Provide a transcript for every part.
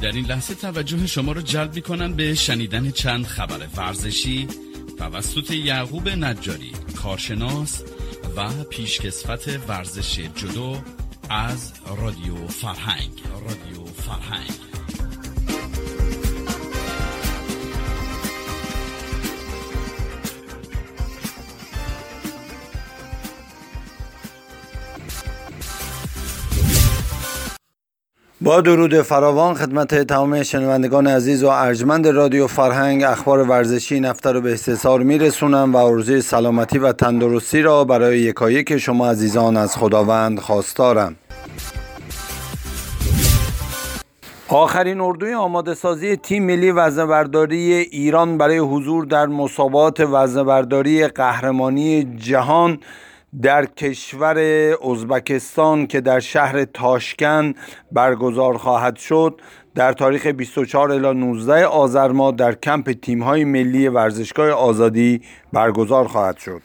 در این لحظه توجه شما را جلب می کنم به شنیدن چند خبر ورزشی توسط یعقوب نجاری کارشناس و پیشکسوت ورزش جدو از رادیو فرهنگ. رادیو فرهنگ. با درود فراوان خدمت تمام شنوندگان عزیز و ارجمند رادیو فرهنگ اخبار ورزشی نفته رو به استثار میرسونم و عرضه سلامتی و تندرستی را برای یکایک شما عزیزان از خداوند خواستارم. آخرین اردوی آماده سازی تیم ملی وزنه‌برداری ایران برای حضور در مسابقات وزنه‌برداری قهرمانی جهان در کشور ازبکستان که در شهر تاشکن برگزار خواهد شد در تاریخ 24 الی 19 آذر ماه در کمپ تیم‌های ملی ورزشگاه آزادی برگزار خواهد شد.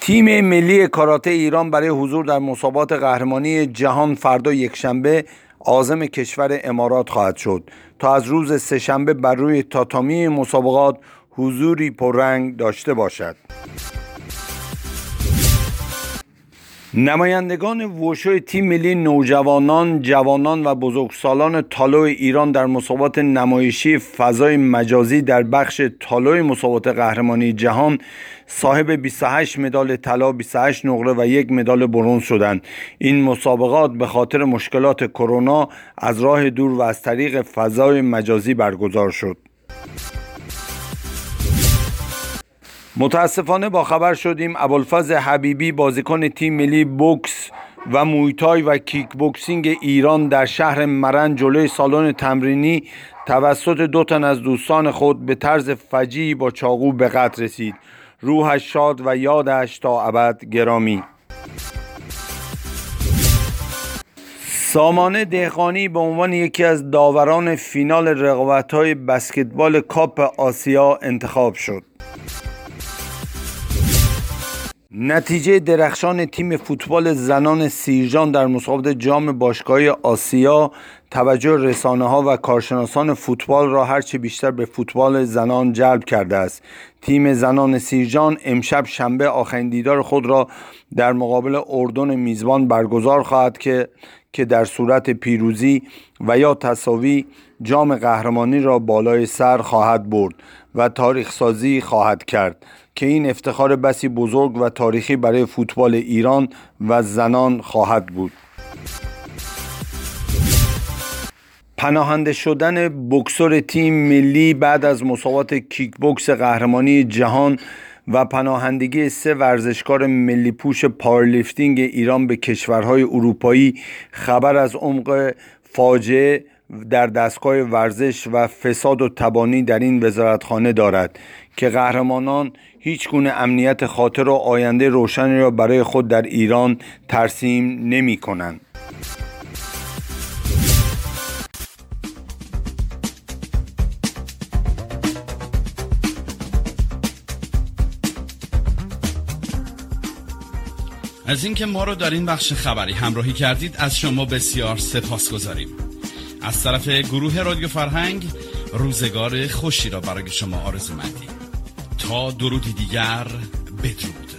تیم ملی کاراته ایران برای حضور در مسابقات قهرمانی جهان فردا یکشنبه عازم کشور امارات خواهد شد تا از روز سهشنبه بر روی تاتامی مسابقات حضوری پررنگ داشته باشد نمایندگان وشو تیم ملی نوجوانان، جوانان و بزرگسالان تالو ایران در مسابقات نمایشی فضای مجازی در بخش تالو مسابقات قهرمانی جهان صاحب 28 مدال طلا، 28 نقره و یک مدال برنز شدند. این مسابقات به خاطر مشکلات کرونا از راه دور و از طریق فضای مجازی برگزار شد. متاسفانه با خبر شدیم ابوالفضل حبیبی بازیکن تیم ملی بوکس و مویتای و کیک بوکسینگ ایران در شهر مرند جلوی سالن تمرینی توسط دو تن از دوستان خود به طرز فجیعی با چاقو به قتل رسید. روحش شاد و یادش تا ابد گرامی. سمانه دهقانی به عنوان یکی از داوران فینال رقابت‌های بسکتبال کاپ آسیا انتخاب شد. نتیجه درخشان تیم فوتبال زنان سیرجان در مسابقات جام باشگاهی آسیا توجه رسانه ها و کارشناسان فوتبال را هرچه بیشتر به فوتبال زنان جلب کرده است. تیم زنان سیرجان امشب شنبه آخرین دیدار خود را در مقابل اردن میزبان برگزار خواهد که که در صورت پیروزی و یا تصاوی جام قهرمانی را بالای سر خواهد برد و تاریخ سازی خواهد کرد. که این افتخار بسی بزرگ و تاریخی برای فوتبال ایران و زنان خواهد بود. پناهنده شدن بکسور تیم ملی بعد از مسابقات کیک بوکس قهرمانی جهان و پناهندگی سه ورزشکار ملی پوش پارلیفتینگ ایران به کشورهای اروپایی خبر از عمق فاجعه در دستگاه ورزش و فساد و تبانی در این وزارتخانه دارد که قهرمانان هیچ گونه امنیت خاطر و آینده روشنی را برای خود در ایران ترسیم نمی کنند. از اینکه ما رو در این بخش خبری همراهی کردید از شما بسیار سپاس گذاریم از طرف گروه رادیو فرهنگ روزگار خوشی را برای شما آرزو مندیم تا درودی دیگر بدرود.